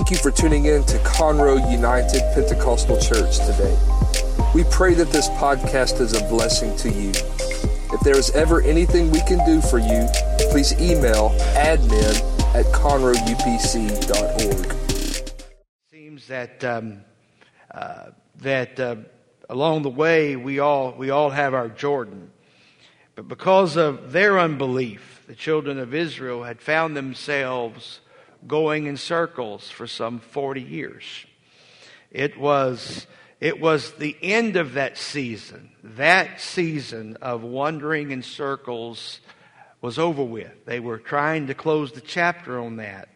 Thank you for tuning in to Conroe United Pentecostal Church today. We pray that this podcast is a blessing to you. If there is ever anything we can do for you, please email admin at conroeupc.org. Seems that um, uh, that uh, along the way we all we all have our Jordan, but because of their unbelief, the children of Israel had found themselves going in circles for some forty years. It was it was the end of that season. That season of wandering in circles was over with. They were trying to close the chapter on that.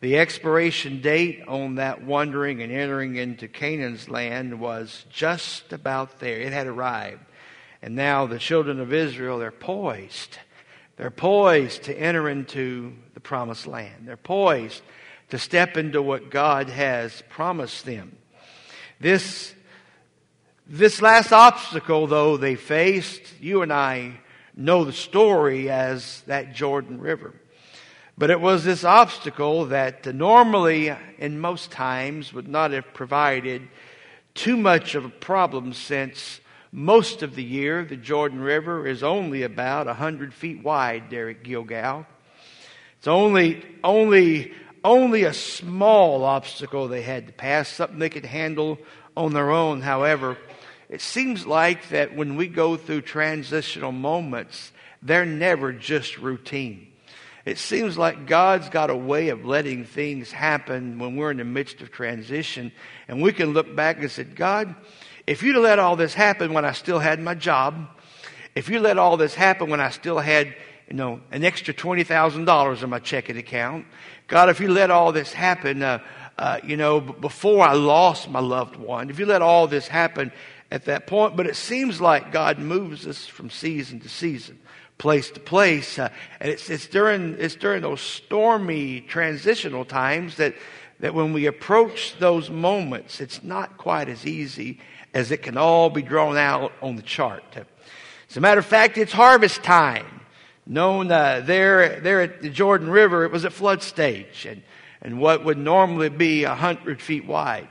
The expiration date on that wandering and entering into Canaan's land was just about there. It had arrived. And now the children of Israel, they're poised. They're poised to enter into promised land. They're poised to step into what God has promised them. This this last obstacle, though, they faced, you and I know the story as that Jordan River. But it was this obstacle that normally, in most times, would not have provided too much of a problem since most of the year the Jordan River is only about 100 feet wide there at Gilgal. It's only, only, only a small obstacle they had to pass, something they could handle on their own, however. It seems like that when we go through transitional moments, they're never just routine. It seems like God's got a way of letting things happen when we're in the midst of transition. And we can look back and say, God, if you'd let all this happen when I still had my job, if you let all this happen when I still had, you know, an extra $20,000 in my checking account, God, if you let all this happen, uh, uh, you know, before I lost my loved one, if you let all this happen at that point, but it seems like God moves us from season to season, place to place, uh, and it's, it's during it's during those stormy transitional times that that when we approach those moments, it's not quite as easy as it can all be drawn out on the chart. As a matter of fact, it's harvest time. Known uh, there, there at the Jordan River, it was at flood stage, and, and what would normally be a hundred feet wide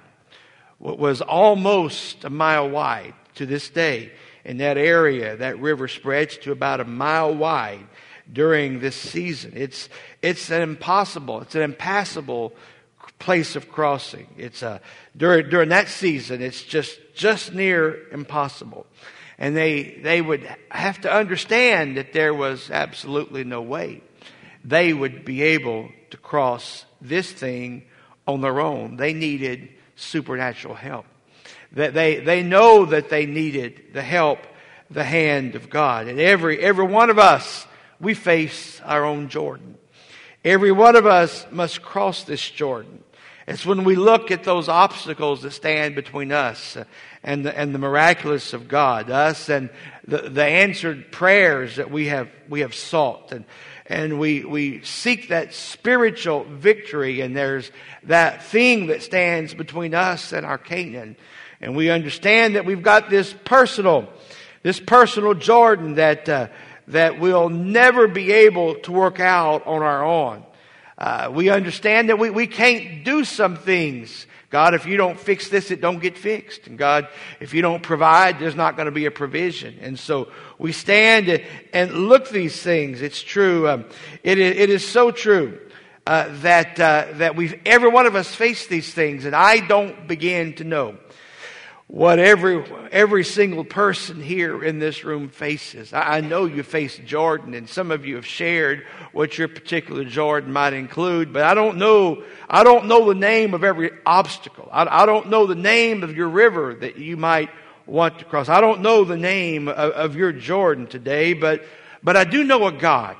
what was almost a mile wide to this day in that area. That river spreads to about a mile wide during this season. It's, it's an impossible, it's an impassable place of crossing. It's a, during, during that season, it's just, just near impossible. And they, they would have to understand that there was absolutely no way they would be able to cross this thing on their own. They needed supernatural help. That they, they know that they needed the help, the hand of God. And every, every one of us, we face our own Jordan. Every one of us must cross this Jordan. It's when we look at those obstacles that stand between us and the, and the miraculous of God, us and the, the answered prayers that we have, we have sought. And, and we, we seek that spiritual victory, and there's that thing that stands between us and our Canaan. And we understand that we've got this personal, this personal Jordan that, uh, that we'll never be able to work out on our own. Uh, we understand that we, we can't do some things. God, if you don't fix this, it don't get fixed. And God, if you don't provide, there's not going to be a provision. And so we stand and look these things. It's true. Um, it, is, it is so true uh, that uh, that we've every one of us face these things, and I don't begin to know what every every single person here in this room faces. I, know you face Jordan, and some of you have shared what your particular Jordan might include, but I don't know. I don't know the name of every obstacle. I, I don't know the name of your river that you might want to cross. I don't know the name of, of your Jordan today, but, but I do know a God.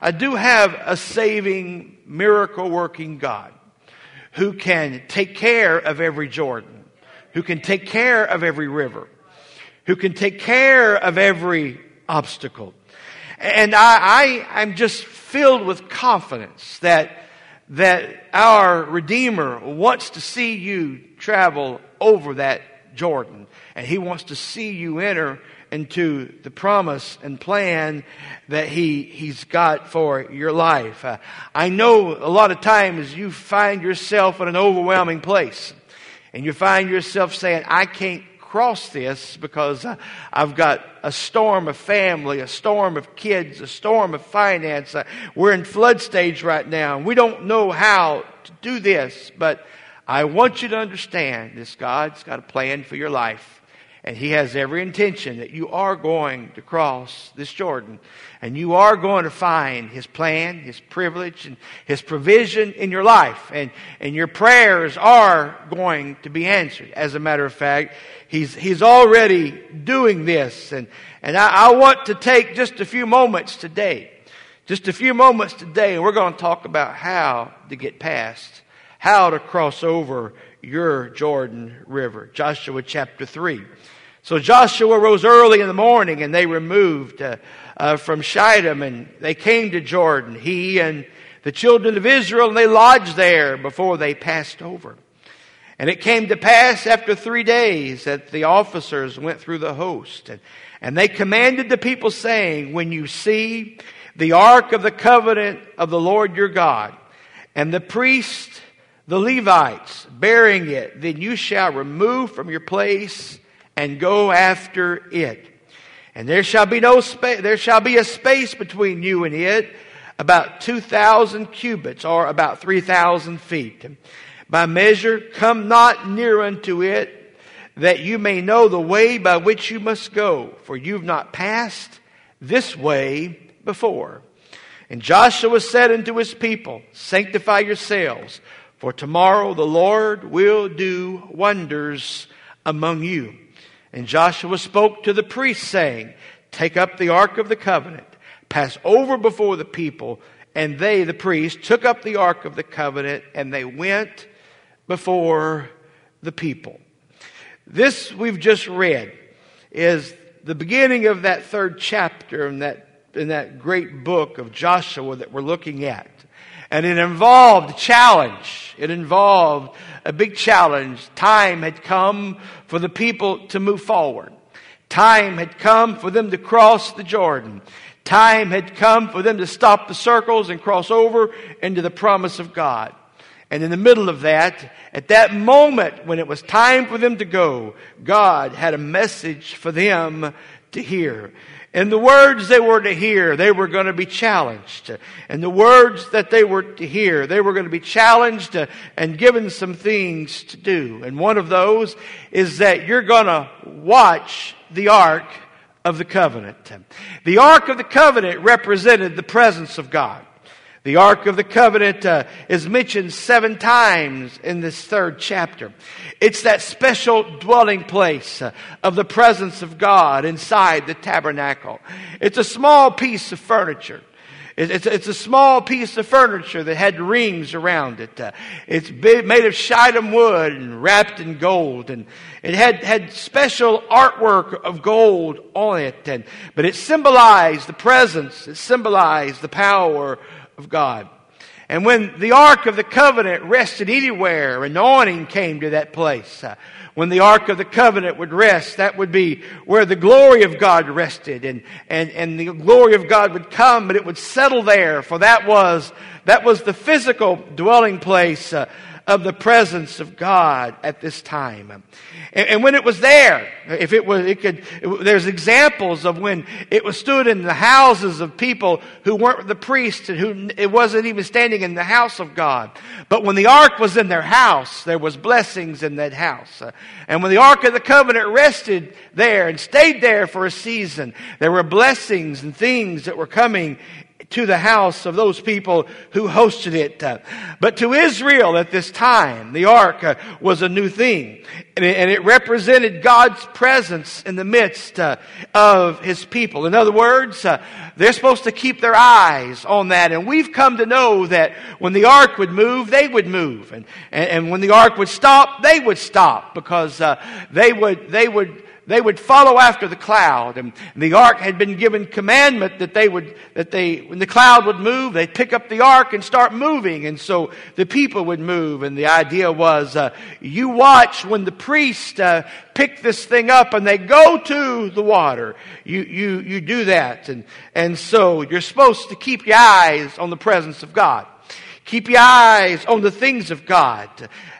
I do have a saving, miracle working God who can take care of every Jordan, who can take care of every river, who can take care of every obstacle. And I, I, am just filled with confidence that, that our Redeemer wants to see you travel over that Jordan. And he wants to see you enter into the promise and plan that he, he's got for your life. Uh, I know a lot of times you find yourself in an overwhelming place and you find yourself saying, I can't cross this because uh, I've got a storm of family, a storm of kids, a storm of finance. Uh, we're in flood stage right now and we don't know how to do this, but I want you to understand this God's got a plan for your life. And he has every intention that you are going to cross this Jordan and you are going to find his plan, his privilege, and his provision in your life. And, and your prayers are going to be answered. As a matter of fact, he's, he's already doing this. And, and I, I want to take just a few moments today, just a few moments today, and we're going to talk about how to get past, how to cross over your Jordan River. Joshua chapter 3. So Joshua rose early in the morning and they removed uh, uh, from Shittim and they came to Jordan, he and the children of Israel, and they lodged there before they passed over. And it came to pass after three days that the officers went through the host and, and they commanded the people saying, when you see the ark of the covenant of the Lord your God and the priests, the Levites bearing it, then you shall remove from your place and go after it. And there shall be no space, there shall be a space between you and it, about 2,000 cubits, or about 3,000 feet. By measure, come not near unto it, that you may know the way by which you must go, for you've not passed this way before. And Joshua said unto his people, Sanctify yourselves, for tomorrow the Lord will do wonders among you. And Joshua spoke to the priests, saying, Take up the ark of the covenant, pass over before the people. And they, the priests, took up the ark of the covenant, and they went before the people. This we've just read is the beginning of that third chapter in that, in that great book of Joshua that we're looking at. And it involved a challenge. It involved a big challenge. Time had come for the people to move forward. Time had come for them to cross the Jordan. Time had come for them to stop the circles and cross over into the promise of God. And in the middle of that, at that moment when it was time for them to go, God had a message for them to hear. And the words they were to hear, they were going to be challenged. And the words that they were to hear, they were going to be challenged and given some things to do. And one of those is that you're going to watch the Ark of the Covenant. The Ark of the Covenant represented the presence of God. The Ark of the Covenant uh, is mentioned seven times in this third chapter. It's that special dwelling place uh, of the presence of God inside the tabernacle. It's a small piece of furniture. It's, it's, a small piece of furniture that had rings around it. Uh, it's made of shittim wood and wrapped in gold. And it had, had special artwork of gold on it. And, but it symbolized the presence. It symbolized the power of God. And when the Ark of the Covenant rested anywhere, anointing came to that place. Uh, when the Ark of the Covenant would rest, that would be where the glory of God rested and, and, and the glory of God would come, but it would settle there, for that was, that was the physical dwelling place uh, of the presence of God at this time. And, and when it was there, if it was, it could, it, there's examples of when it was stood in the houses of people who weren't the priests and who it wasn't even standing in the house of God. But when the ark was in their house, there was blessings in that house. And when the ark of the covenant rested there and stayed there for a season, there were blessings and things that were coming to the house of those people who hosted it. But to Israel at this time, the ark uh, was a new thing. And it represented God's presence in the midst uh, of his people. In other words, uh, they're supposed to keep their eyes on that. And we've come to know that when the ark would move, they would move. And, and, when the ark would stop, they would stop because they would, they would they would follow after the cloud. And the ark had been given commandment that they would, that they, when the cloud would move, they'd pick up the ark and start moving. And so the people would move. And the idea was, uh, you watch when the priest, uh, pick this thing up and they go to the water. You, you, you do that. And, and so you're supposed to keep your eyes on the presence of God. Keep your eyes on the things of God.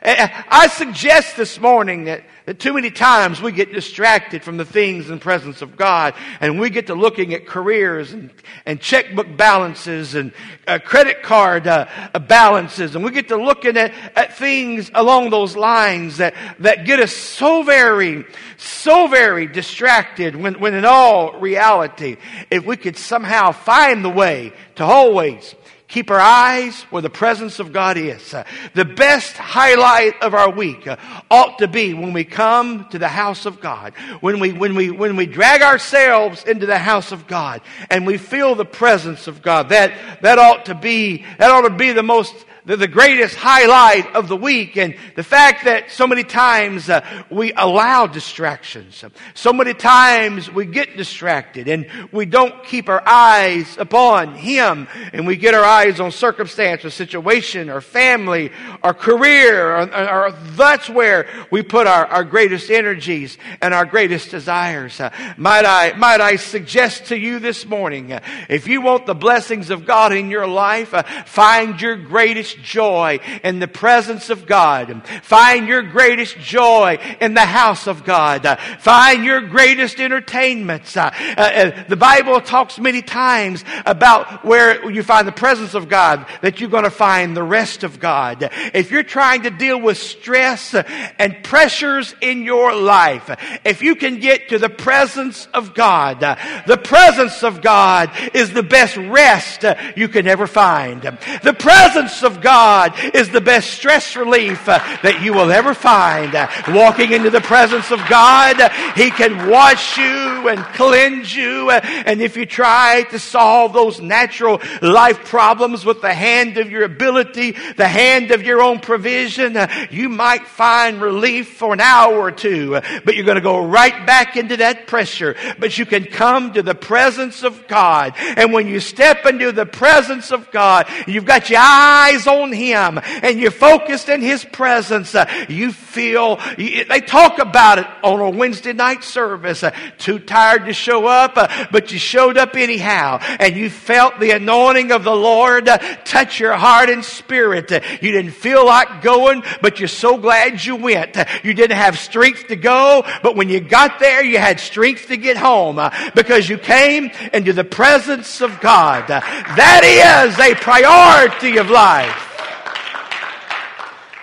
I suggest this morning that, that too many times we get distracted from the things and presence of God and we get to looking at careers and, and checkbook balances and uh, credit card uh, balances and we get to looking at, at things along those lines that, that get us so very, so very distracted when, when in all reality, if we could somehow find the way to always keep our eyes where the presence of God is. Uh, the best highlight of our week uh, ought to be when we come to the house of God, when we, when we, when we drag ourselves into the house of God and we feel the presence of God. That, that ought to be, that ought to be the most the, the greatest highlight of the week and the fact that so many times uh, we allow distractions. So many times we get distracted and we don't keep our eyes upon Him and we get our eyes on circumstance or situation or family or career or, or, or that's where we put our, our greatest energies and our greatest desires. Uh, might I, might I suggest to you this morning, uh, if you want the blessings of God in your life, uh, find your greatest joy in the presence of God. Find your greatest joy in the house of God. Find your greatest entertainments. Uh, uh, the Bible talks many times about where you find the presence of God, that you're going to find the rest of God. If you're trying to deal with stress and pressures in your life, if you can get to the presence of God, the presence of God is the best rest you can ever find. The presence of God is the best stress relief uh, that you will ever find. Uh, walking into the presence of God, He can wash you and cleanse you. Uh, and if you try to solve those natural life problems with the hand of your ability, the hand of your own provision, you might find relief for an hour or two, but you're going to go right back into that pressure. But you can come to the presence of God. And when you step into the presence of God, you've got your eyes on Him and you're focused in His presence, uh, you feel, they talk about it on a Wednesday night service. Uh, too tired to show up, uh, but you showed up anyhow and you felt the anointing of the Lord touch your heart and spirit. You didn't feel like going, but you're so glad you went. You didn't have strength to go, but when you got there, you had strength to get home because you came into the presence of God. That is a priority of life.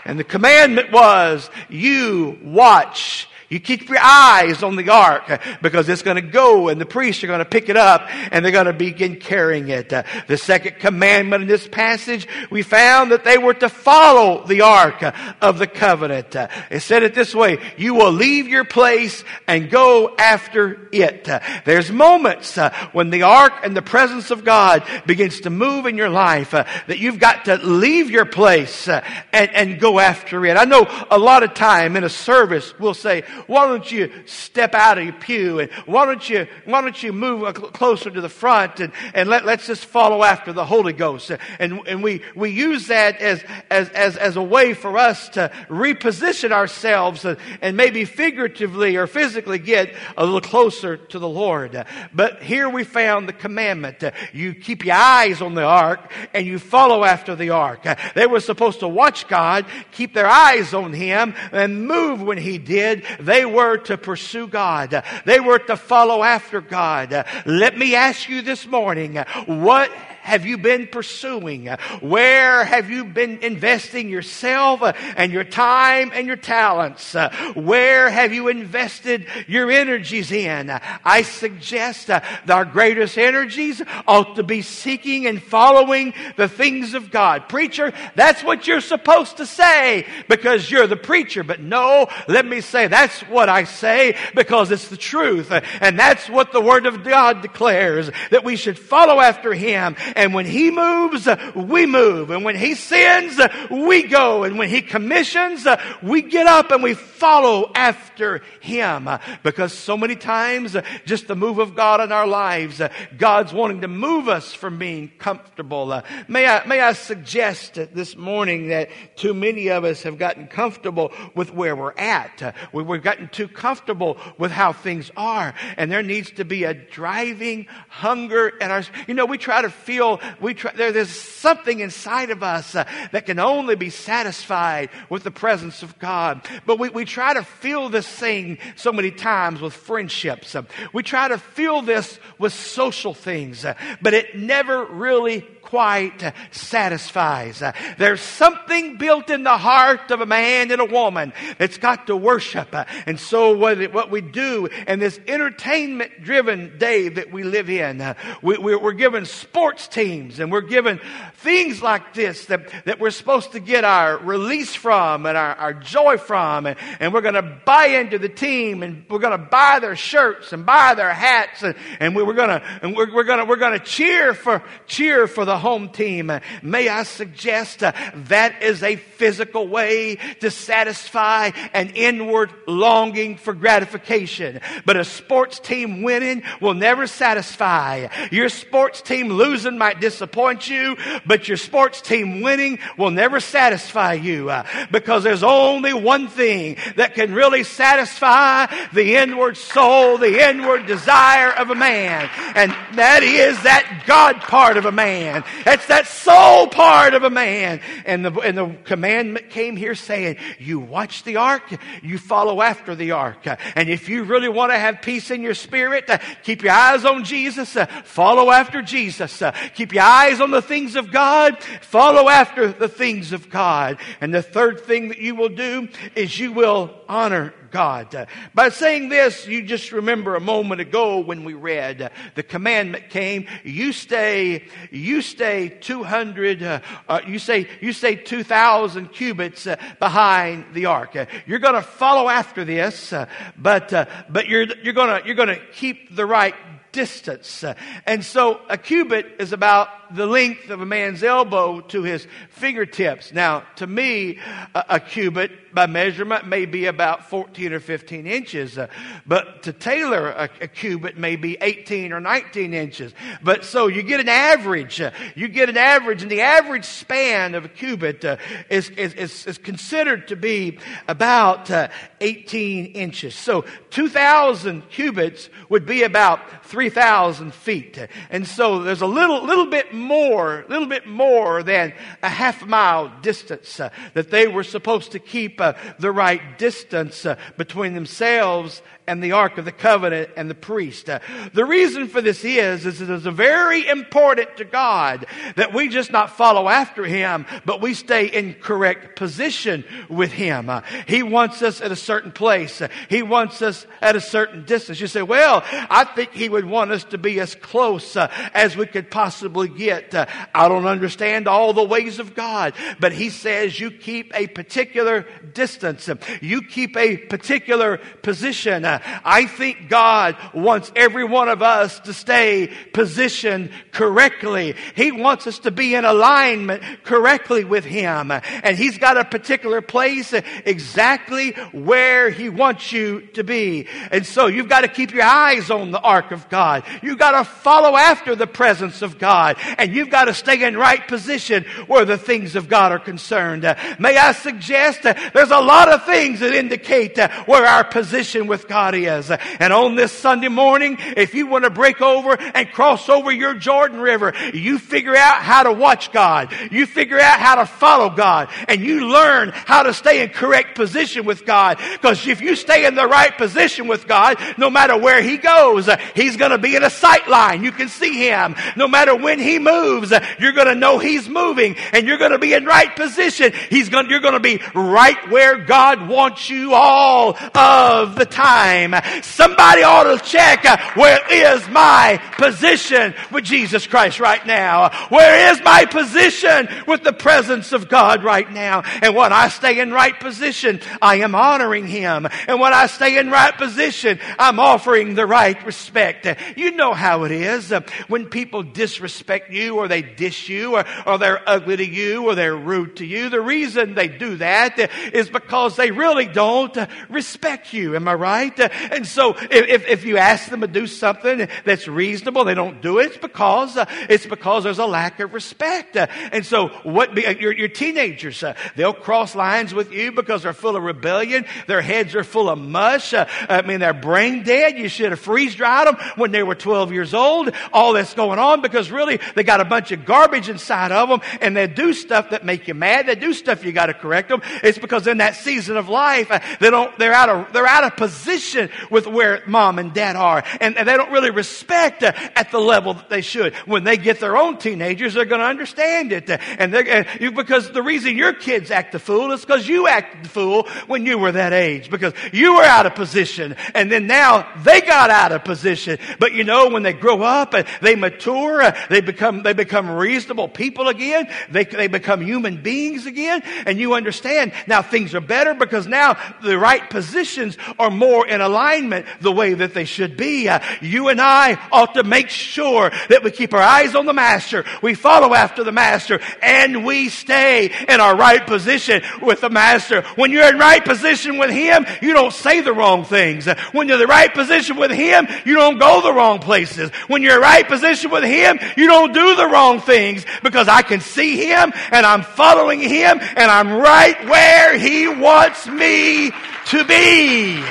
And the commandment was, you watch you keep your eyes on the ark because it's going to go and the priests are going to pick it up and they're going to begin carrying it. Uh, the second commandment in this passage, we found that they were to follow the ark of the covenant. Uh, it said it this way, you will leave your place and go after it. Uh, there's moments when the ark and the presence of God begins to move in your life that you've got to leave your place and, and go after it. I know a lot of time in a service we'll say, why don't you step out of your pew and why don't you, why don't you move closer to the front and, and let, let's just follow after the Holy Ghost. And, and we, we use that as, as, as, as a way for us to reposition ourselves and, and maybe figuratively or physically get a little closer to the Lord. But here we found the commandment. You keep your eyes on the ark and you follow after the ark. They were supposed to watch God, keep their eyes on Him, and move when He did. They were to pursue God. They were to follow after God. Let me ask you this morning, what have you been pursuing? Where have you been investing yourself and your time and your talents? Where have you invested your energies in? I suggest that our greatest energies ought to be seeking and following the things of God. Preacher, that's what you're supposed to say because you're the preacher. But no, let me say that's what I say because it's the truth. And that's what the Word of God declares that we should follow after Him And when He moves, we move. And when He sends, we go. And when He commissions, we get up and we follow after Him. Because so many times, just the move of God in our lives, God's wanting to move us from being comfortable. May I, may I suggest this morning that too many of us have gotten comfortable with where we're at. We've gotten too comfortable with how things are. And there needs to be a driving hunger in our, you know, we try to feel, we try, there, there's something inside of us uh, that can only be satisfied with the presence of God. But we, we try to feel this thing so many times with friendships. Uh, we try to feel this with social things, uh, but it never really quite satisfies. There's something built in the heart of a man and a woman that's got to worship. And so what we do in this entertainment driven day that we live in, we, are given sports teams and we're given things like this that, we're supposed to get our release from and our, joy from. And, we're going to buy into the team and we're going to buy their shirts and buy their hats and, and we, are going to, and we're, we're going to, we're going to cheer for, cheer for the home team. May I suggest uh, that is a physical way to satisfy an inward longing for gratification. But a sports team winning will never satisfy. Your sports team losing might disappoint you, but your sports team winning will never satisfy you uh, because there's only one thing that can really satisfy the inward soul, the inward desire of a man, and that is that God part of a man. That's that soul part of a man. And the, and the commandment came here saying, you watch the ark, you follow after the ark. And if you really want to have peace in your spirit, keep your eyes on Jesus, follow after Jesus. Keep your eyes on the things of God, follow after the things of God. And the third thing that you will do is you will honor God. Uh, by saying this, you just remember a moment ago when we read uh, the commandment came, you stay, you stay 200, uh, uh, you say, you stay 2,000 cubits uh, behind the ark. Uh, you're going to follow after this, but, but you're, you're going to, you're going to keep the right distance. And so a cubit is about the length of a man's elbow to his fingertips. Now, to me, a, a cubit by measurement may be about 14 or 15 inches, uh, but to Taylor, a, a, cubit may be 18 or 19 inches. But so you get an average. Uh, you get an average, and the average span of a cubit uh, is, is, is, is, considered to be about uh, 18 inches. So 2,000 cubits would be about 3,000 feet. And so there's a little, little bit more, a little bit more than a half mile distance uh, that they were supposed to keep uh, the right distance uh, between themselves and the Ark of the Covenant and the priest. Uh, the reason for this is, is it is very important to God that we just not follow after Him, but we stay in correct position with Him. Uh, he wants us at a certain place. Uh, he wants us at a certain distance. You say, well, I think He would want us to be as close uh, as we could possibly get. Uh, I don't understand all the ways of God, but He says you keep a particular distance. You keep a particular position. I think God wants every one of us to stay positioned correctly. He wants us to be in alignment correctly with Him. And He's got a particular place exactly where He wants you to be. And so you've got to keep your eyes on the ark of God. You've got to follow after the presence of God. And you've got to stay in right position where the things of God are concerned. May I suggest there's a lot of things that indicate where our position with God Is. And on this Sunday morning, if you want to break over and cross over your Jordan River, you figure out how to watch God. You figure out how to follow God. And you learn how to stay in correct position with God. Because if you stay in the right position with God, no matter where He goes, He's going to be in a sight line. You can see Him. No matter when He moves, you're going to know He's moving and you're going to be in right position. He's going, you're going to be right where God wants you all of the time time. Somebody ought to check uh, where is my position with Jesus Christ right now? Where is my position with the presence of God right now? And when I stay in right position, I am honoring Him. And when I stay in right position, I'm offering the right respect. You know how it is when people disrespect you or they dish you or, or they're ugly to you or they're rude to you. The reason they do that is because they really don't respect you. Am I right? And so if, if you ask them to do something that's reasonable, they don't do it. It's because, uh, it's because there's a lack of respect. Uh, and so what, uh, your, your teenagers, they'll cross lines with you because they're full of rebellion. Their heads are full of mush. I mean, they're brain dead. You should have freeze dried them when they were 12 years old. All that's going on because really they got a bunch of garbage inside of them and they do stuff that make you mad. They do stuff you got to correct them. It's because in that season of life, uh, they don't, they're out of, they're out of position with where mom and dad are. And, and they don't really respect uh, at the level that they should. When they get their own teenagers, they're going to understand it. Uh, and they're, because the reason your kids act the fool is because you acted the fool when you were that age because you were out of position and then now they got out of position. But you know, when they grow up and they mature, they become, they become reasonable people again. They, they become human beings again. And you understand now things are better because now the right positions are more in alignment the way that they should be. Uh, you and I ought to make sure that we keep our eyes on the Master. We follow after the Master and we stay in our right position with the Master. When you're in right position with Him, you don't say the wrong things. When you're in the right position with Him, you don't go the wrong places. When you're in right position with Him, you don't do the wrong things because I can see Him and I'm following Him and I'm right where He wants me to be.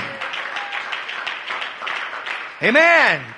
Amen.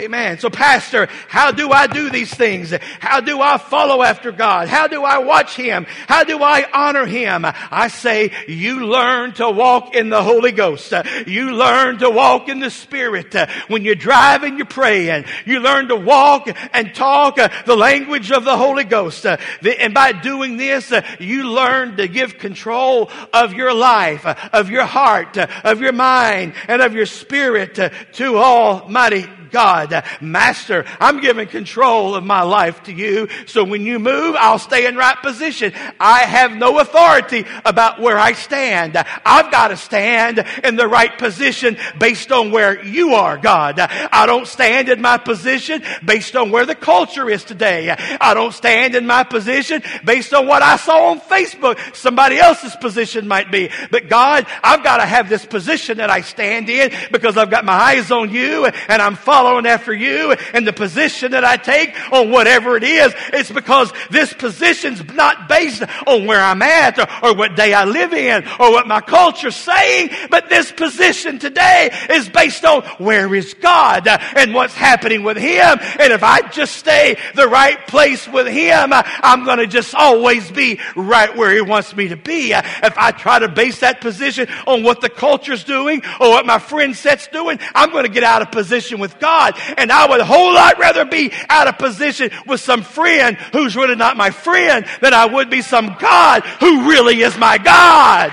Amen. So, Pastor, how do I do these things? How do I follow after God? How do I watch Him? How do I honor Him? I say, you learn to walk in the Holy Ghost. You learn to walk in the Spirit. When you're driving, you're praying. You learn to walk and talk the language of the Holy Ghost. And by doing this, you learn to give control of your life, of your heart, of your mind, and of your spirit to Almighty God, Master, I'm giving control of my life to you. So when you move, I'll stay in right position. I have no authority about where I stand. I've got to stand in the right position based on where you are, God. I don't stand in my position based on where the culture is today. I don't stand in my position based on what I saw on Facebook. Somebody else's position might be. But God, I've got to have this position that I stand in because I've got my eyes on you and I'm following following after you and the position that I take on whatever it is, it's because this position's not based on where I'm at or, or what day I live in or what my culture's saying, but this position today is based on where is God and what's happening with Him. And if I just stay the right place with Him, I'm going to just always be right where He wants me to be. If I try to base that position on what the culture's doing or what my friend set's doing, I'm going to get out of position with God. God. And I would a whole lot rather be out of position with some friend who's really not my friend than I would be some God who really is my God.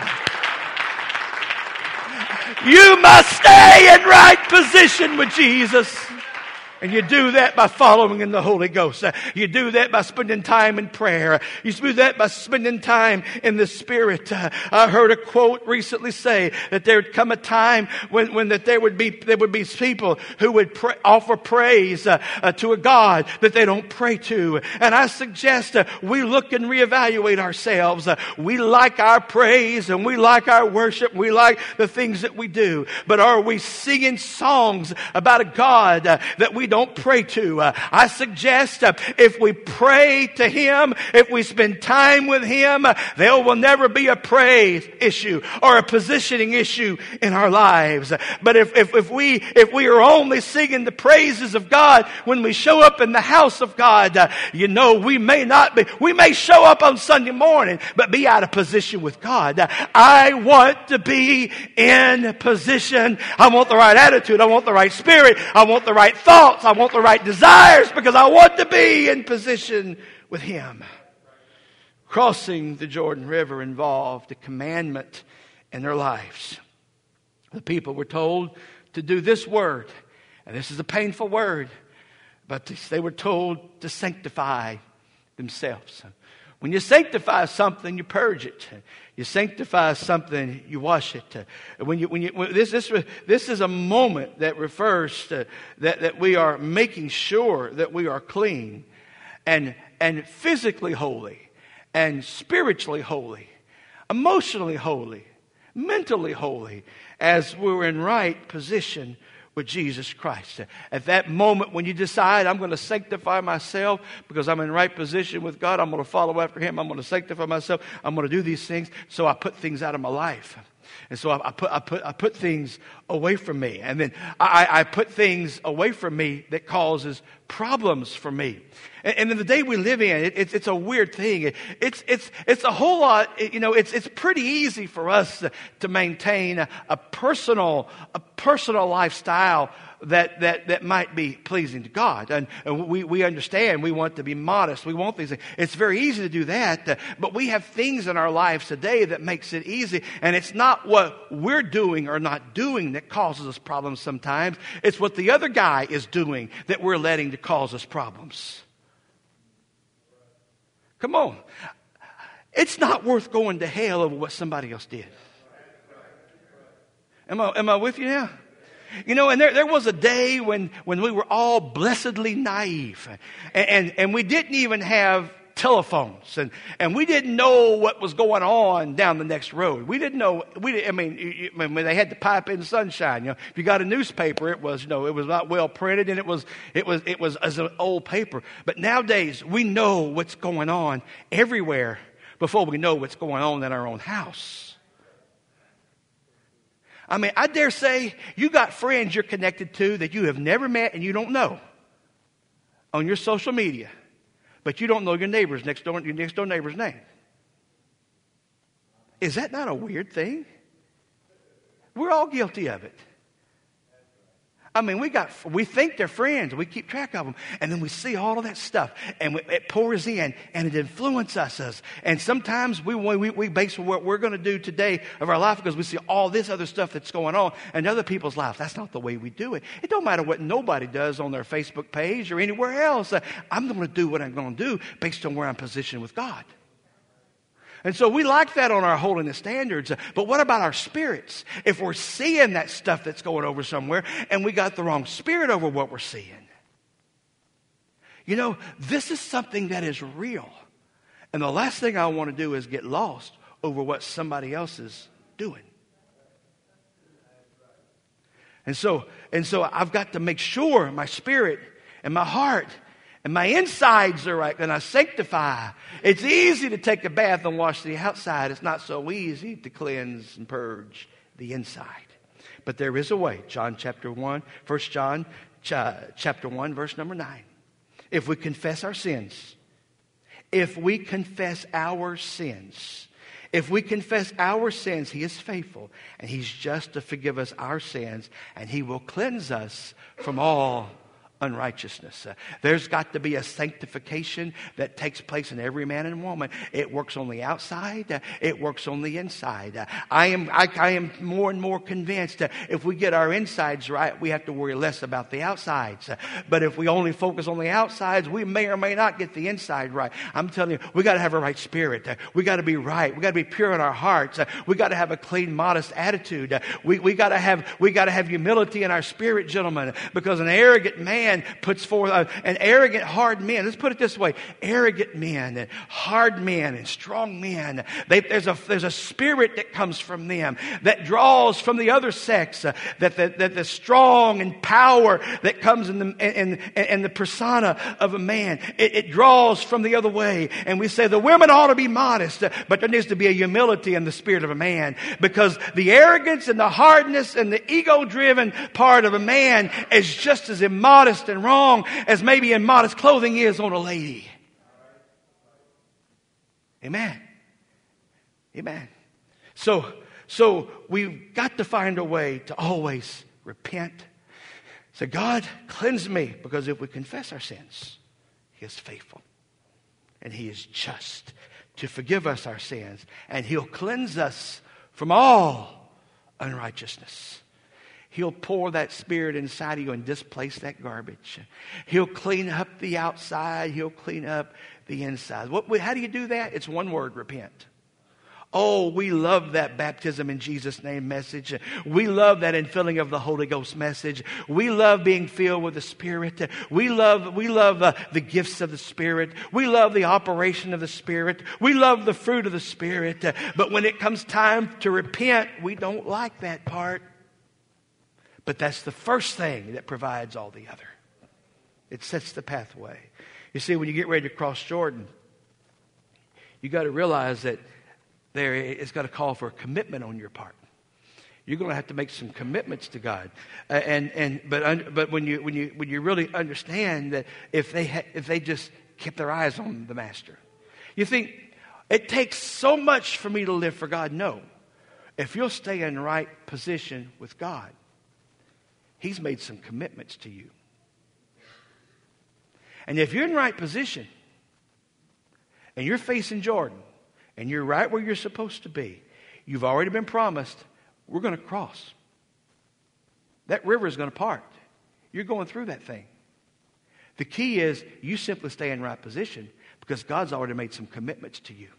You must stay in right position with Jesus. And you do that by following in the Holy Ghost. You do that by spending time in prayer. You do that by spending time in the Spirit. I heard a quote recently say that there would come a time when, when that there would be, there would be people who would pray, offer praise uh, uh, to a God that they don't pray to. And I suggest uh, we look and reevaluate ourselves. Uh, we like our praise and we like our worship. We like the things that we do. But are we singing songs about a God uh, that we don't pray to. Uh, I suggest uh, if we pray to Him, if we spend time with Him, uh, there will never be a praise issue or a positioning issue in our lives. But if, if, if we, if we are only singing the praises of God when we show up in the house of God, uh, you know, we may not be, we may show up on Sunday morning, but be out of position with God. I want to be in position. I want the right attitude. I want the right spirit. I want the right thoughts thoughts. I want the right desires because I want to be in position with Him. Crossing the Jordan River involved a commandment in their lives. The people were told to do this word, and this is a painful word, but they were told to sanctify themselves. When you sanctify something, you purge it. You sanctify something, you wash it. When you, when you, when this, this, this is a moment that refers to that, that we are making sure that we are clean. and, and physically holy and spiritually holy, emotionally holy, mentally holy, as we're in right position with Jesus Christ. At that moment when you decide, I'm going to sanctify myself because I'm in right position with God, I'm going to follow after Him, I'm going to sanctify myself, I'm going to do these things, so I put things out of my life. And so I, I, put, I, put, I put things away from me. And then I, I put things away from me that causes problems for me. And, and in the day we live in, it, it's, it's a weird thing. It, it's, it's, it's a whole lot, you know, it's, it's pretty easy for us to, to maintain a, a personal, a personal lifestyle that, that, that might be pleasing to God. And, and we, we understand we want to be modest. We want these things. It's very easy to do that, uh, but we have things in our lives today that makes it easy. And it's not what we're doing or not doing that causes us problems sometimes. It's what the other guy is doing that we're letting to cause us problems. Come on. It's not worth going to hell over what somebody else did. Am I, am I with you now? You know, and there, there was a day when, when we were all blessedly naive and, and, and we didn't even have telephones and, and we didn't know what was going on down the next road. We didn't know, we didn't, I mean, when they had to pipe in sunshine, you know, if you got a newspaper, it was, you know, it was not well printed and it was, it was, it was as an old paper. But nowadays we know what's going on everywhere before we know what's going on in our own house. I mean, I dare say you got friends you're connected to that you have never met and you don't know on your social media, but you don't know your neighbor's next door, your next door neighbor's name. Is that not a weird thing? We're all guilty of it. I mean, we got, we think they're friends. We keep track of them. And then we see all of that stuff and we, it pours in and it influences us. And sometimes we, we, we base what we're going to do today of our life because we see all this other stuff that's going on in other people's lives. That's not the way we do it. It don't matter what nobody does on their Facebook page or anywhere else. I'm going to do what I'm going to do based on where I'm positioned with God. And so we like that on our holiness standards. But what about our spirits? If we're seeing that stuff that's going over somewhere and we got the wrong spirit over what we're seeing. You know, this is something that is real. And the last thing I want to do is get lost over what somebody else is doing. And so, and so I've got to make sure my spirit and my heart and my insides are right, and I sanctify. It's easy to take a bath and wash the outside. It's not so easy to cleanse and purge the inside. But there is a way. John chapter 1, 1 John uh, chapter 1, verse number 9. If we confess our sins, if we confess our sins, if we confess our sins, He is faithful and He's just to forgive us our sins and He will cleanse us from all unrighteousness. Uh, there's got to be a sanctification that takes place in every man and woman. It works on the outside. Uh, it works on the inside. Uh, I am, I, I, am more and more convinced uh, if we get our insides right, we have to worry less about the outsides. Uh, but if we only focus on the outsides, we may or may not get the inside right. I'm telling you, we got to have a right spirit. Uh, we got to be right. We got to be pure in our hearts. we got to have a clean, modest attitude. we, we got to have, we got to have humility in our spirit, gentlemen, because an arrogant man man puts forth, uh, an arrogant, hard man. Let's put it this way arrogant men, and hard men, and strong men. They, there's, a, there's a spirit that comes from them that draws from the other sex, uh, that, the, that the strong and power that comes in the, in, in, in the persona of a man, it, it, draws from the other way. And we say the women ought to be modest, uh, but there needs to be a humility in the spirit of a man because the arrogance and the hardness and the ego driven part of a man is just as immodest modest and wrong as maybe immodest clothing is on a lady. Amen. Amen. So, so we've got to find a way to always repent. Say, God, cleanse me, because if we confess our sins, He is faithful and He is just to forgive us our sins, and He'll cleanse us from all unrighteousness. He'll pour that spirit inside of you and displace that garbage. He'll clean up the outside. He'll clean up the inside. What, how do you do that? It's one word repent. Oh, we love that baptism in Jesus' name message. We love that infilling of the Holy Ghost message. We love being filled with the Spirit. We love, we love uh, the gifts of the Spirit. We love the operation of the Spirit. We love the fruit of the Spirit. But when it comes time to repent, we don't like that part. But that's the first thing that provides all the other. It sets the pathway. You see, when you get ready to cross Jordan, you got to realize that there it's got to call for a commitment on your part. You're going to have to make some commitments to God, and and but but when you when you when you really understand that if they ha- if they just kept their eyes on the Master, you think it takes so much for me to live for God. No, if you'll stay in right position with God, He's made some commitments to you, and if you're in right position, and you're facing Jordan, and you're right where you're supposed to be, you've already been promised, we're going to cross. That river is going to part. You're going through that thing. The key is you simply stay in right position because God's already made some commitments to you.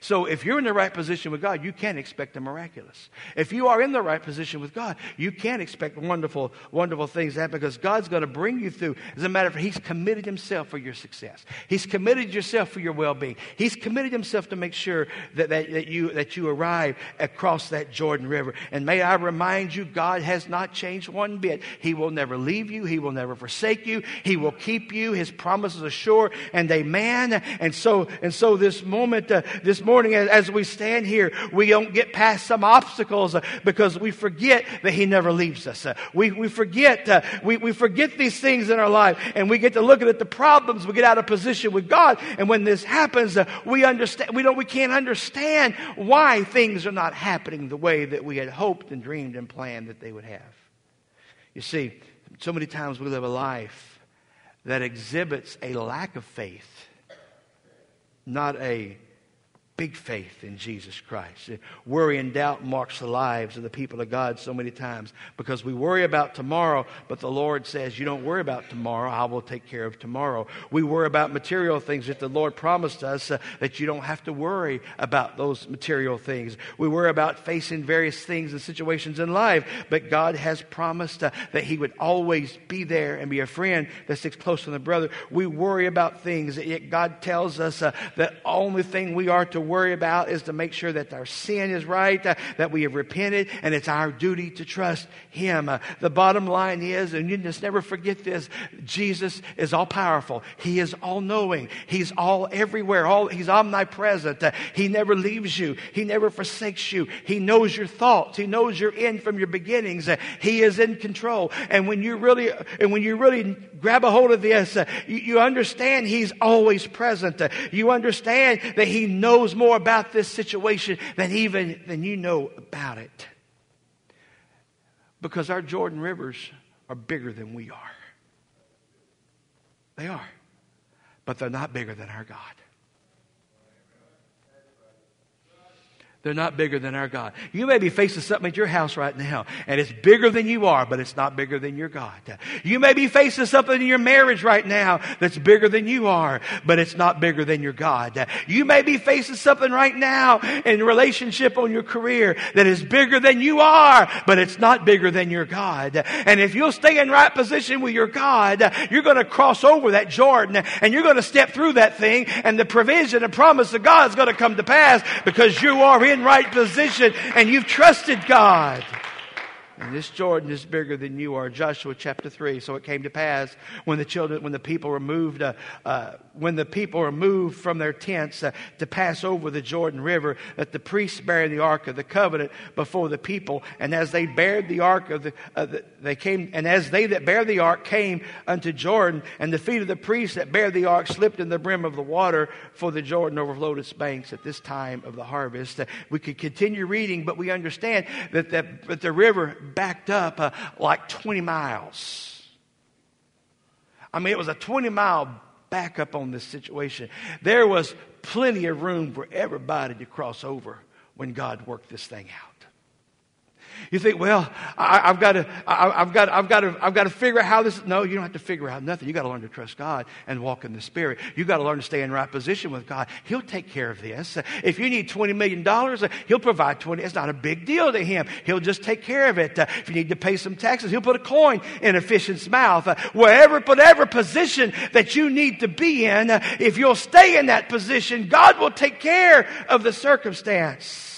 So if you're in the right position with God, you can't expect the miraculous. If you are in the right position with God, you can't expect wonderful, wonderful things to happen because God's going to bring you through. As a matter of fact, He's committed Himself for your success. He's committed yourself for your well-being. He's committed Himself to make sure that, that, that, you, that you arrive across that Jordan River. And may I remind you, God has not changed one bit. He will never leave you. He will never forsake you. He will keep you. His promises are sure and amen. And so, and so this moment, uh, this this morning as we stand here, we don't get past some obstacles uh, because we forget that He never leaves us. Uh, we, we forget, uh, we, we forget these things in our life and we get to looking at the problems. We get out of position with God. And when this happens, we understand, we don't, we can't understand why things are not happening the way that we had hoped and dreamed and planned that they would have. You see, so many times we live a life that exhibits a lack of faith, not a big faith in Jesus Christ. Worry and doubt marks the lives of the people of God so many times because we worry about tomorrow, but the Lord says, You don't worry about tomorrow, I will take care of tomorrow. We worry about material things that the Lord promised us uh, that you don't have to worry about those material things. We worry about facing various things and situations in life, but God has promised uh, that He would always be there and be a friend that sticks close to the brother. We worry about things, yet God tells us uh, that only thing we are to worry about is to make sure that our sin is right, uh, that we have repented, and it's our duty to trust Him. Uh, the bottom line is, and you just never forget this, Jesus is all powerful. He is all knowing. He's all everywhere. All, he's omnipresent. Uh, he never leaves you. He never forsakes you. He knows your thoughts. He knows your end from your beginnings. Uh, he is in control. And when you really, and when you really grab a hold of this, uh, you, you, understand He's always present. Uh, you understand that He knows more about this situation than even than you know about it. Because our Jordan rivers are bigger than we are. They are. But they're not bigger than our God. They're not bigger than our God. You may be facing something at your house right now, and it's bigger than you are, but it's not bigger than your God. You may be facing something in your marriage right now that's bigger than you are, but it's not bigger than your God. You may be facing something right now in relationship on your career that is bigger than you are, but it's not bigger than your God. And if you'll stay in right position with your God, you're going to cross over that Jordan and you're going to step through that thing, and the provision and promise of God is going to come to pass because you are in right position and you've trusted God. And this Jordan is bigger than you are. Joshua chapter 3. So it came to pass when the children, when the people were moved, uh, uh, when the people were moved from their tents uh, to pass over the Jordan River, that the priests bear the ark of the covenant before the people. And as they bared the ark of the, the, they came, and as they that bear the ark came unto Jordan, and the feet of the priests that bear the ark slipped in the brim of the water, for the Jordan overflowed its banks at this time of the harvest. Uh, we could continue reading, but we understand that the, that the river backed up uh, like 20 miles. I mean, it was a 20 mile backup on this situation. There was plenty of room for everybody to cross over when God worked this thing out. You think, well, I, have got to, I, have got, I've got to, I've got to figure out how this. No, you don't have to figure out nothing. You got to learn to trust God and walk in the Spirit. You got to learn to stay in right position with God. He'll take care of this. If you need twenty million dollars, He'll provide twenty. It's not a big deal to Him. He'll just take care of it. If you need to pay some taxes, He'll put a coin in a fish's mouth. Wherever, whatever position that you need to be in, if you'll stay in that position, God will take care of the circumstance.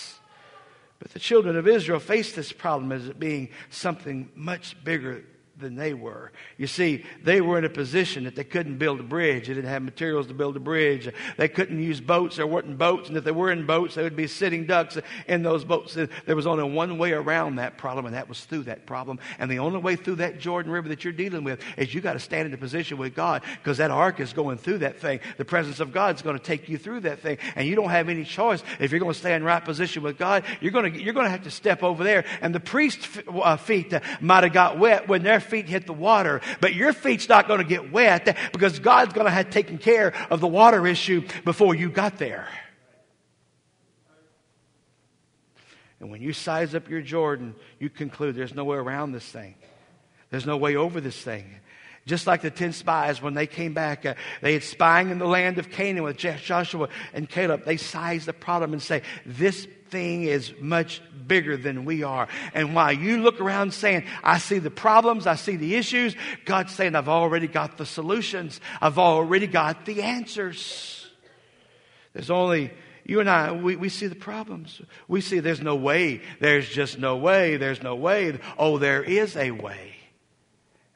But the children of Israel faced this problem as being something much bigger than they were. You see, they were in a position that they couldn't build a bridge. They didn't have materials to build a bridge. They couldn't use boats. There weren't boats. And if they were in boats, they would be sitting ducks in those boats. There was only one way around that problem, and that was through that problem. And the only way through that Jordan River that you're dealing with is you got to stand in a position with God because that ark is going through that thing. The presence of God is going to take you through that thing. And you don't have any choice. If you're going to stay in right position with God, you're going to, you're going to have to step over there. And the priest's uh, feet might have got wet when their feet hit the water, but your feet's not going to get wet because God's going to have taken care of the water issue before you got there. And when you size up your Jordan, you conclude there's no way around this thing. There's no way over this thing. Just like the 10 spies, when they came back, uh, they had spying in the land of Canaan with Joshua and Caleb. They sized the problem and say, this thing is much bigger than we are. And while you look around saying, I see the problems, I see the issues, God's saying, I've already got the solutions. I've already got the answers. There's only you and I, we, we see the problems. We see there's no way. There's just no way. There's no way. Oh, there is a way.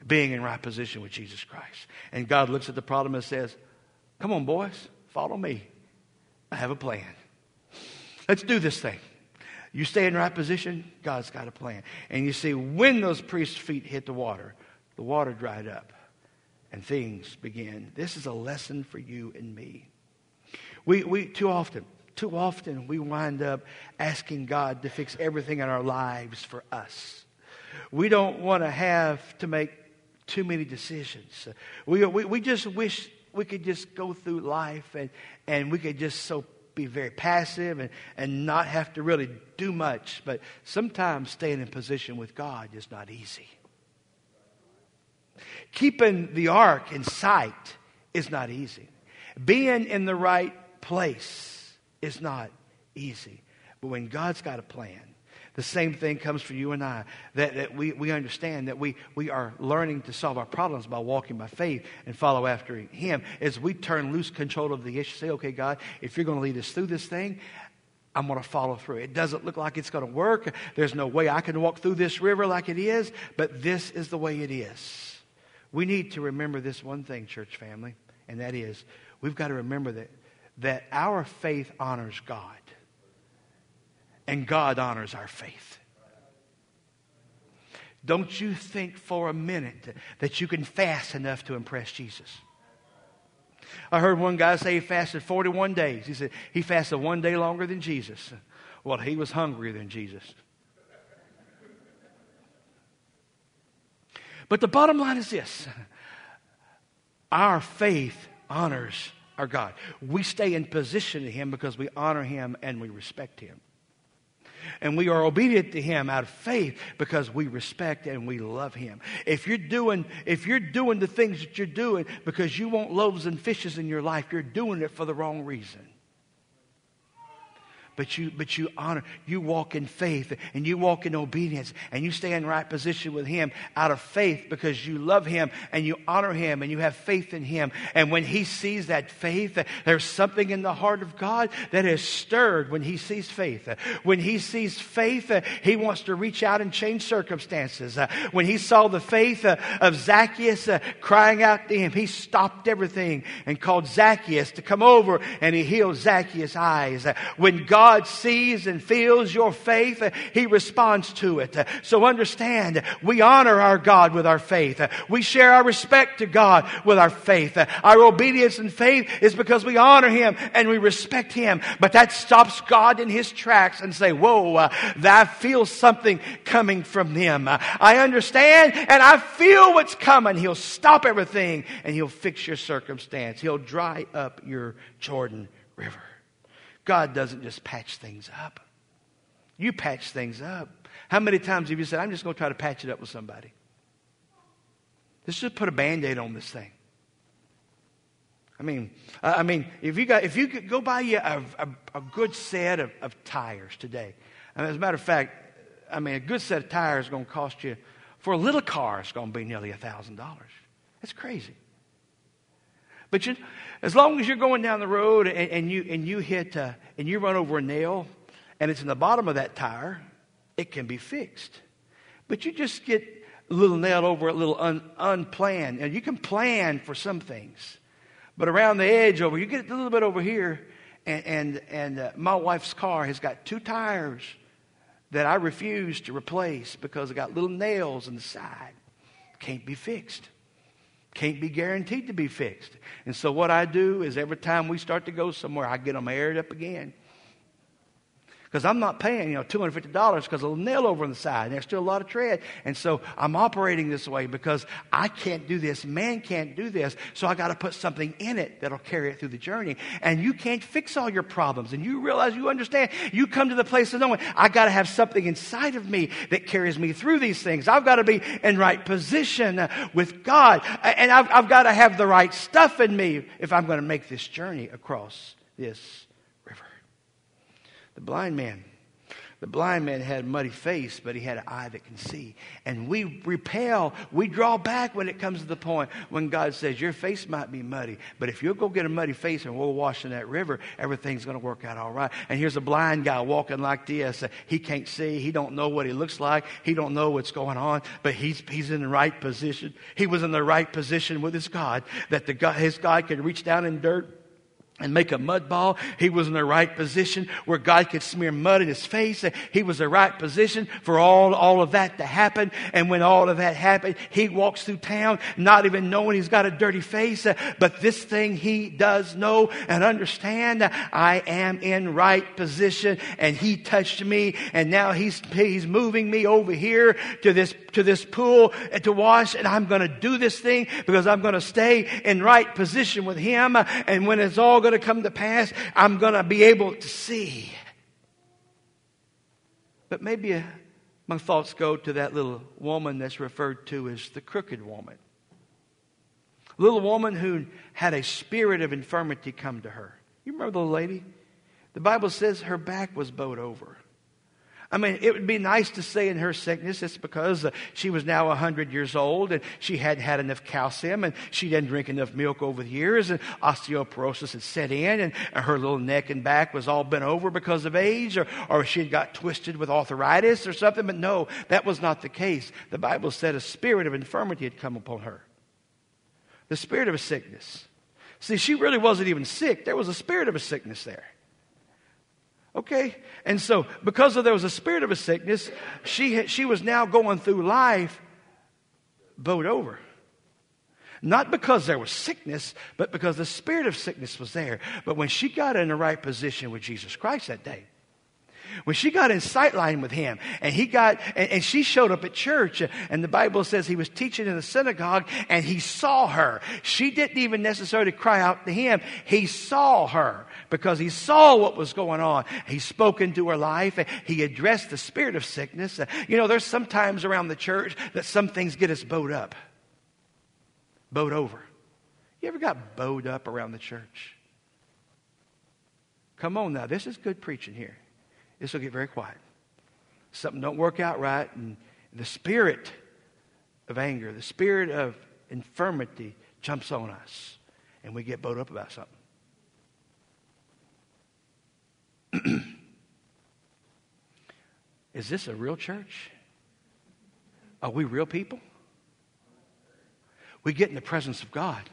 Being in right position with Jesus Christ. And God looks at the problem and says, Come on, boys, follow me. I have a plan. Let's do this thing. You stay in the right position, God's got a plan. And you see, when those priests' feet hit the water, the water dried up and things began. This is a lesson for you and me. We, we too often, too often, we wind up asking God to fix everything in our lives for us. We don't want to have to make too many decisions. We, we, we just wish we could just go through life and, and we could just so be very passive and, and not have to really do much. But sometimes staying in position with God is not easy. Keeping the ark in sight is not easy. Being in the right place is not easy. But when God's got a plan, the same thing comes for you and I. That, that we, we understand that we, we are learning to solve our problems by walking by faith and follow after Him. As we turn loose control of the issue, say, okay, God, if you're going to lead us through this thing, I'm going to follow through. It doesn't look like it's going to work. There's no way I can walk through this river like it is, but this is the way it is. We need to remember this one thing, church family, and that is we've got to remember that, that our faith honors God and God honors our faith. Don't you think for a minute that you can fast enough to impress Jesus. I heard one guy say he fasted 41 days. He said he fasted one day longer than Jesus. Well, he was hungrier than Jesus. But the bottom line is this our faith honors our God. We stay in position to Him because we honor Him and we respect Him. And we are obedient to him out of faith because we respect and we love him. If you're doing, if you're doing the things that you're doing because you want loaves and fishes in your life, you're doing it for the wrong reason but you but you honor you walk in faith and you walk in obedience and you stay in right position with him out of faith because you love him and you honor him and you have faith in him. And when he sees that faith there's something in the heart of God that is stirred when he sees faith. When he sees faith he wants to reach out and change circumstances. When he saw the faith of Zacchaeus uh, crying out to him he stopped everything and called Zacchaeus to come over and he healed Zacchaeus eyes. When God God sees and feels your faith, uh, He responds to it. Uh, so understand, we honor our God with our faith. Uh, we share our respect to God with our faith. Our obedience and faith is because we honor Him and we respect Him. But that stops God in His tracks and say, whoa, uh, I feel something coming from Him. I understand and I feel what's coming. He'll stop everything and He'll fix your circumstance. He'll dry up your Jordan River. God doesn't just patch things up. You patch things up. How many times have you said, I'm just going to try to patch it up with somebody? Let's just put a band aid on this thing. I mean, I mean, if you got, if you could go buy you a, a, a good set of, of tires today. I mean, as a matter of fact, I mean, a good set of tires is going to cost you, for a little car, it's going to be nearly a thousand dollars. That's crazy. But you, as long as you're going down the road and, and you and you hit uh, and you run over a nail, and it's in the bottom of that tire, it can be fixed. But you just get a little nail over a little un, unplanned, and you can plan for some things. But around the edge over, you get a little bit over here, and, and, and uh, my wife's car has got two tires that I refuse to replace because it got little nails in the side. Can't be fixed. Can't be guaranteed to be fixed. And so what I do is every time we start to go somewhere, I get them aired up again. Because I'm not paying, you know, $250 because of a nail over on the side. There's still a lot of tread. And so I'm operating this way because I can't do this. Man can't do this. So I got to put something in it that'll carry it through the journey. And you can't fix all your problems. And you realize, you understand, you come to the place of knowing, I got to have something inside of me that carries me through these things. I've got to be in right position with God. And I've, I've got to have the right stuff in me if I'm going to make this journey across this the blind man. The blind man had a muddy face, but he had an eye that can see. And we repel, we draw back when it comes to the point when God says, Your face might be muddy, but if you'll go get a muddy face and we'll wash in that river, everything's going to work out all right. And here's a blind guy walking like this. He can't see. He don't know what he looks like. He don't know what's going on, but he's, he's in the right position. He was in the right position with his God, that the God, his God could reach down in dirt and make a mud ball. He was in the right position where God could smear mud in his face. He was the right position for all, all of that to happen. And when all of that happened, he walks through town not even knowing he's got a dirty face. But this thing he does know and understand. I am in right position and he touched me and now he's, he's moving me over here to this, to this pool to wash and I'm going to do this thing because I'm going to stay in right position with him. And when it's all going to come to pass, I'm going to be able to see. But maybe uh, my thoughts go to that little woman that's referred to as the crooked woman. A little woman who had a spirit of infirmity come to her. You remember the lady? The Bible says her back was bowed over. I mean, it would be nice to say in her sickness it's because uh, she was now 100 years old and she hadn't had enough calcium and she didn't drink enough milk over the years and osteoporosis had set in and her little neck and back was all bent over because of age or, or she had got twisted with arthritis or something. But no, that was not the case. The Bible said a spirit of infirmity had come upon her. The spirit of a sickness. See, she really wasn't even sick. There was a spirit of a sickness there. Okay? And so, because of there was a spirit of a sickness, she, she was now going through life bowed over. Not because there was sickness, but because the spirit of sickness was there. But when she got in the right position with Jesus Christ that day, when she got in sight line with him and he got, and, and, she showed up at church and the Bible says he was teaching in the synagogue and he saw her. She didn't even necessarily cry out to him. He saw her because he saw what was going on. He spoke into her life. He addressed the spirit of sickness. You know, there's sometimes around the church that some things get us bowed up, bowed over. You ever got bowed up around the church? Come on now, this is good preaching here this will get very quiet. Something don't work out right, and the spirit of anger, the spirit of infirmity jumps on us, and we get bowed up about something. Is this a real church? Are we real people? We get in the presence of God,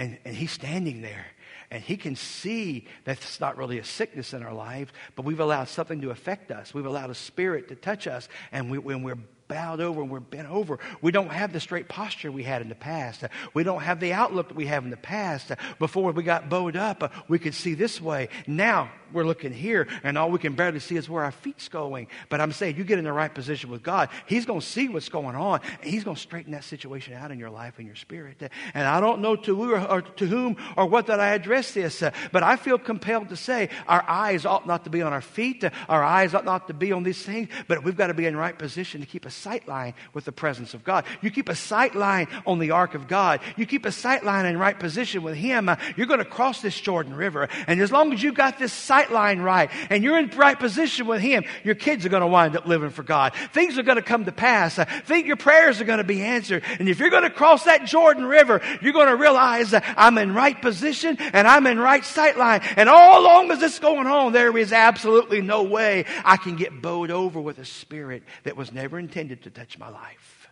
and, and He's standing there, and he can see that it's not really a sickness in our life, but we've allowed something to affect us. We've allowed a spirit to touch us, and we, when we're bowed over and we're bent over. We don't have the straight posture we had in the past. We don't have the outlook that we have in the past. Before we got bowed up, we could see this way. Now we're looking here, and all we can barely see is where our feet's going. But I'm saying, you get in the right position with God, He's going to see what's going on, and He's going to straighten that situation out in your life and your spirit. And I don't know to who or, to whom or what that I address this, but I feel compelled to say our eyes ought not to be on our feet, our eyes ought not to be on these things, but we've got to be in the right position to keep a sight line with the presence of God. You keep a sight line on the ark of God. You keep a sight line in right position with Him. Uh, you're going to cross this Jordan River, and as long as you've got this sight line right and you're in right position with Him, your kids are going to wind up living for God. Things are going to come to pass. I think your prayers are going to be answered. And if you're going to cross that Jordan River, you're going to realize I'm in right position and I'm in right sight line. And all along as this going on, there is absolutely no way I can get bowed over with a spirit that was never intended to touch my life.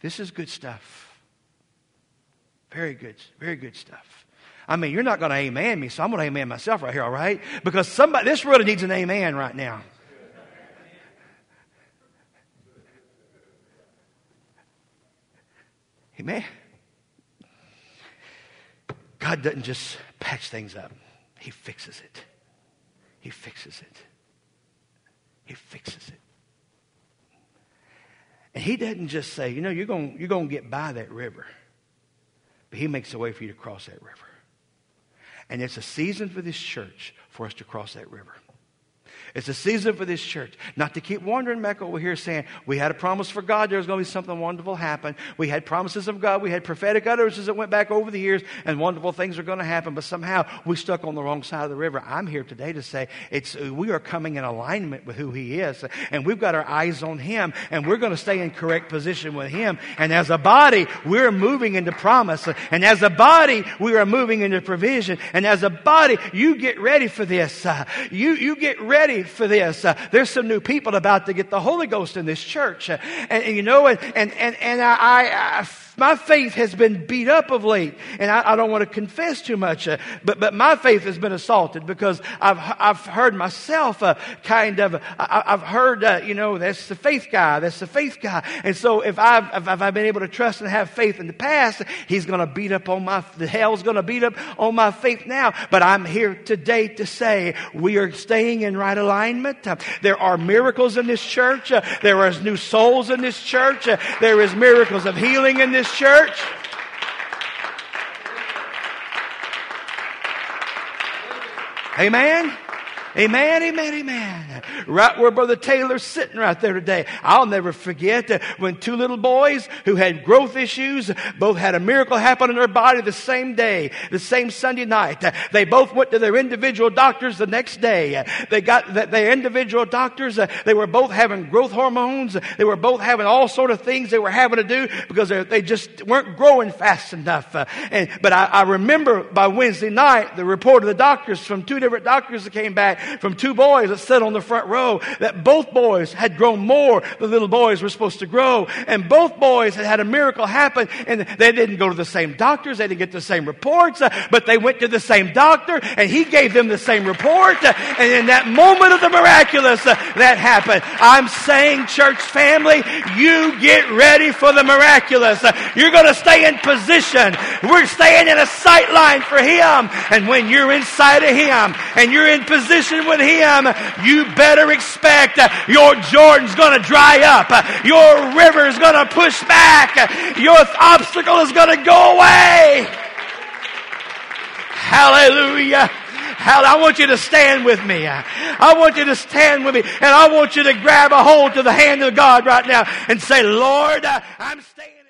This is good stuff. Very good, very good stuff. I mean, you're not going to amen me, so I'm going to amen myself right here, all right? Because somebody, this really needs an amen right now. Amen. God doesn't just patch things up, He fixes it. He fixes it. He fixes it. And He doesn't just say, you know, you're going you're going to get by that river, but He makes a way for you to cross that river. And it's a season for this church for us to cross that river. It's a season for this church not to keep wandering back over here saying, we had a promise for God, there was going to be something wonderful happen. We had promises of God, we had prophetic utterances that went back over the years, and wonderful things are going to happen, but somehow we stuck on the wrong side of the river. I'm here today to say it's, we are coming in alignment with who He is, and we've got our eyes on Him, and we're going to stay in correct position with Him. And as a body, we're moving into promise, and as a body, we are moving into provision, and as a body, you get ready for this. You, you get ready for this. Uh, there's some new people about to get the Holy Ghost in this church. Uh, and, and, you know, and, and, and, and I, I, I my faith has been beat up of late, and I, I don't want to confess too much, uh, but, but my faith has been assaulted because I've, I've heard myself uh, kind of, I, have heard, uh, you know, that's the faith guy, that's the faith guy. And so if I've, if I've been able to trust and have faith in the past, he's going to beat up on my, the hell's going to beat up on my faith now. But I'm here today to say we are staying in right alignment. There are miracles in this church. There is new souls in this church. There is miracles of healing in this this church? Amen. Amen, amen, amen. Right where Brother Taylor's sitting right there today. I'll never forget when two little boys who had growth issues both had a miracle happen in their body the same day, the same Sunday night. They both went to their individual doctors the next day. They got their individual doctors. Uh, they were both having growth hormones. They were both having all sort of things they were having to do because they just weren't growing fast enough. Uh, and, but I, I remember by Wednesday night the report of the doctors from two different doctors that came back from two boys that sat on the front row that both boys had grown more than little boys were supposed to grow. And both boys had had a miracle happen and they didn't go to the same doctors. They didn't get the same reports, uh, but they went to the same doctor and he gave them the same report. Uh, and in that moment of the miraculous, uh, that happened. I'm saying, church family, you get ready for the miraculous. You're going to stay in position. We're staying in a sight line for him. And when you're inside of him and you're in position with Him, you better expect your Jordan's going to dry up. Your river's going to push back. Your obstacle is going to go away. Hallelujah. I want you to stand with me. I want you to stand with me. And I want you to grab a hold to the hand of God right now and say, Lord, I'm staying.